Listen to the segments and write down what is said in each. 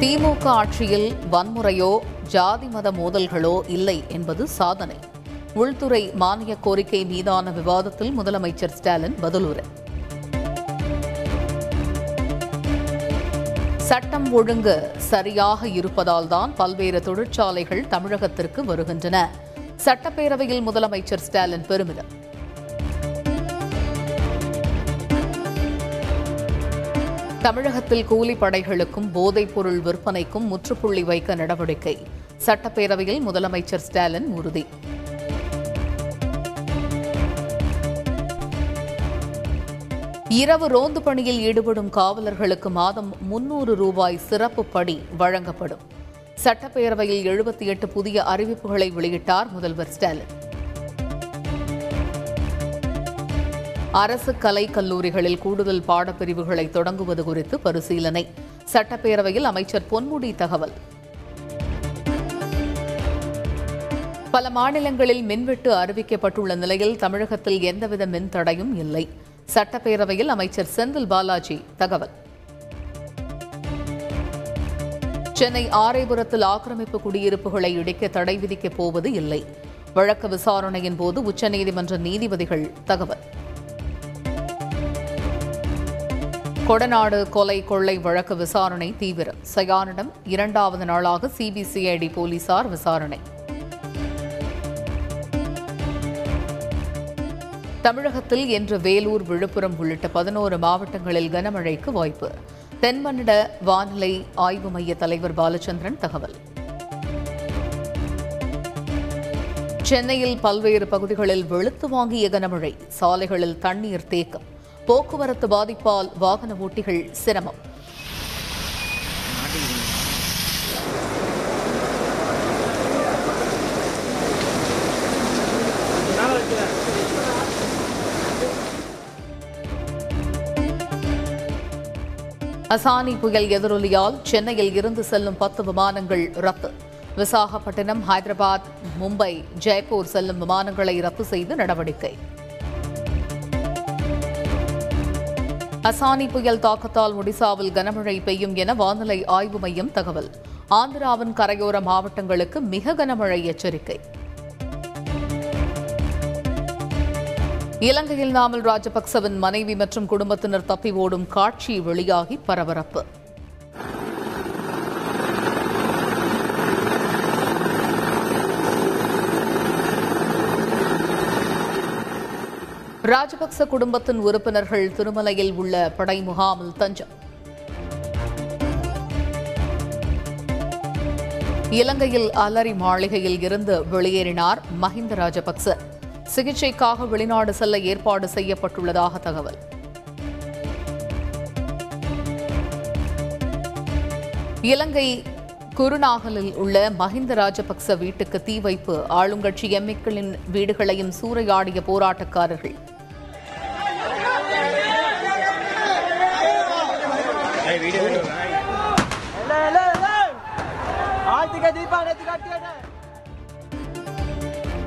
திமுக ஆட்சியில் வன்முறையோ ஜாதி மத மோதல்களோ இல்லை என்பது சாதனை. உள்துறை மானிய கோரிக்கை மீதான விவாதத்தில் முதலமைச்சர் ஸ்டாலின் பதிலுரை. சட்டம் ஒழுங்கு சரியாக இருப்பதால் தான் பல்வேறு தொழிற்சாலைகள் தமிழகத்திற்கு வருகின்றன. சட்டப்பேரவையில் முதலமைச்சர் ஸ்டாலின் பெருமிதம். தமிழகத்தில் கூலிப்படைகளுக்கும் போதைப் பொருள் விற்பனைக்கும் முற்றுப்புள்ளி வைக்க நடவடிக்கை. சட்டப்பேரவையில் முதலமைச்சர் ஸ்டாலின் உறுதி. இரவு ரோந்து பணியில் ஈடுபடும் காவலர்களுக்கு மாதம் முன்னூறு ரூபாய் சிறப்பு படி வழங்கப்படும். சட்டப்பேரவையில் எழுபத்தி எட்டு புதிய அறிவிப்புகளை வெளியிட்டார் முதல்வர் ஸ்டாலின். அரசு கலை கல்லூரிகளில் கூடுதல் பாடப்பிரிவுகளை தொடங்குவது குறித்து பரிசீலனை. சட்டப்பேரவையில் அமைச்சர் பொன்முடி தகவல். பல மாநிலங்களில் மின்வெட்டு அறிவிக்கப்பட்டுள்ள நிலையில் தமிழகத்தில் எந்தவித மின் தடையும் இல்லை. சட்டப்பேரவையில் அமைச்சர் செந்தில் பாலாஜி தகவல். சென்னை ஆரைபுரத்தில் ஆக்கிரமிப்பு குடியிருப்புகளை இடிக்க தடை விதிக்கப் போவது இல்லை. வழக்கு விசாரணையின் போது உச்சநீதிமன்ற நீதிபதிகள் தகவல். கொடநாடு கொலை கொள்ளை வழக்கு விசாரணை தீவிரம். சயானிடம் இரண்டாவது நாளாக சிபிசிஐடி போலீசார் விசாரணை. தமிழகத்தில் இன்று வேலூர் விழுப்புரம் உள்ளிட்ட பதினோரு மாவட்டங்களில் கனமழைக்கு வாய்ப்பு. தென்மன்னிட வானிலை ஆய்வு மைய தலைவர் பாலச்சந்திரன் தகவல். சென்னையில் பல்வேறு பகுதிகளில் வெளுத்து வாங்கிய கனமழை சாலைகளில் தண்ணீர் தேக்கம். போக்குவரத்து பாதிப்பால் வாகன ஓட்டிகள் சிரமம். அசானி புயல் எதிரொலியால் சென்னையில் இருந்து செல்லும் பத்து விமானங்கள் ரத்து. விசாகப்பட்டினம் ஹைதராபாத் மும்பை ஜெய்ப்பூர் செல்லும் விமானங்களை ரத்து செய்து நடவடிக்கை. அசானி புயல் தாக்கத்தால் ஒடிசாவில் கனமழை பெய்யும் என வானிலை ஆய்வு மையம் தகவல். ஆந்திராவின் கரையோர மாவட்டங்களுக்கு மிக கனமழை எச்சரிக்கை. இலங்கையில் நாமல் ராஜபக்சவின் மனைவி மற்றும் குடும்பத்தினர் தப்பி ஓடும் காட்சி வெளியாகி பரபரப்பு. ராஜபக்ச குடும்பத்தின் உறுப்பினர்கள் திருமலையில் உள்ள படை முகாமில் தஞ்சம். இலங்கையில் அலரி மாளிகையில் இருந்து வெளியேறினார் மஹிந்த ராஜபக்ச. சிகிச்சைக்காக வெளிநாடு செல்ல ஏற்பாடு செய்யப்பட்டுள்ளதாக தகவல். இலங்கை குருநாகலில் உள்ள மஹிந்த ராஜபக்ச வீட்டுக்கு தீ வைப்பு. ஆளுங்கட்சி எம்மிக்களின் வீடுகளையும் சூறையாடிய போராட்டக்காரர்கள்.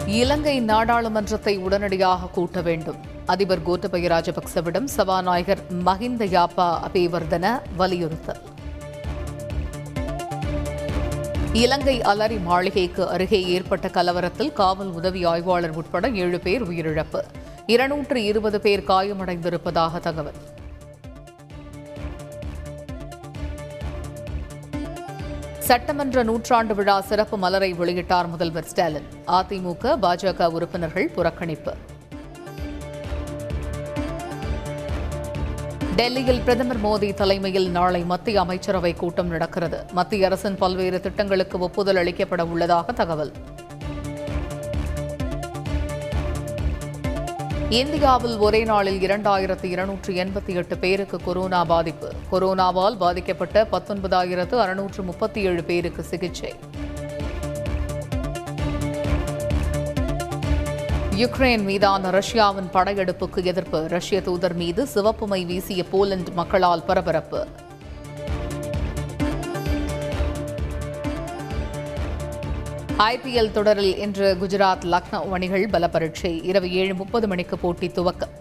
இலங்கை நாடாளுமன்றத்தை உடனடியாக கூட்ட வேண்டும். அதிபர் கோத்தபய ராஜபக்சவிடம் சபாநாயகர் மஹிந்த யாப்பா அபேவர்தன வலியுறுத்தல். இலங்கை அலரி மாளிகைக்கு அருகே ஏற்பட்ட கலவரத்தில் காவல் உதவி ஆய்வாளர் உட்பட ஏழு பேர் உயிரிழப்பு. இருநூற்று இருபது பேர் காயமடைந்திருப்பதாக தகவல். சட்டமன்ற நூற்றாண்டு விழா சிறப்பு மலரை வெளியிட்டார் முதல்வர் ஸ்டாலின். அதிமுக பாஜக உறுப்பினர்கள் புறக்கணிப்பு. டெல்லியில் பிரதமர் மோடி தலைமையில் நாளை மத்திய அமைச்சரவை கூட்டம் நடக்கிறது. மத்திய அரசின் பல்வேறு திட்டங்களுக்கு ஒப்புதல் அளிக்கப்பட உள்ளதாக தகவல். இந்தியாவில் ஒரே நாளில் இரண்டாயிரத்து இருநூற்று எண்பத்தி எட்டு பேருக்கு கொரோனா பாதிப்பு. கொரோனாவால் பாதிக்கப்பட்ட பத்தொன்பதாயிரத்து அறுநூற்று முப்பத்தி ஏழு பேருக்கு சிகிச்சை. யுக்ரைன் மீதான ரஷ்யாவின் படையெடுப்புக்கு எதிர்ப்பு. ரஷ்ய தூதர் மீது சிவப்பு மை வீசிய போலந்து மக்களால் பரபரப்பு. ஐபிஎல் தொடரில் இன்று குஜராத் லக்னோ அணிகள் பல பரீட்சை இரவு ஏழு முப்பது மணிக்கு போட்டி துவக்கம்.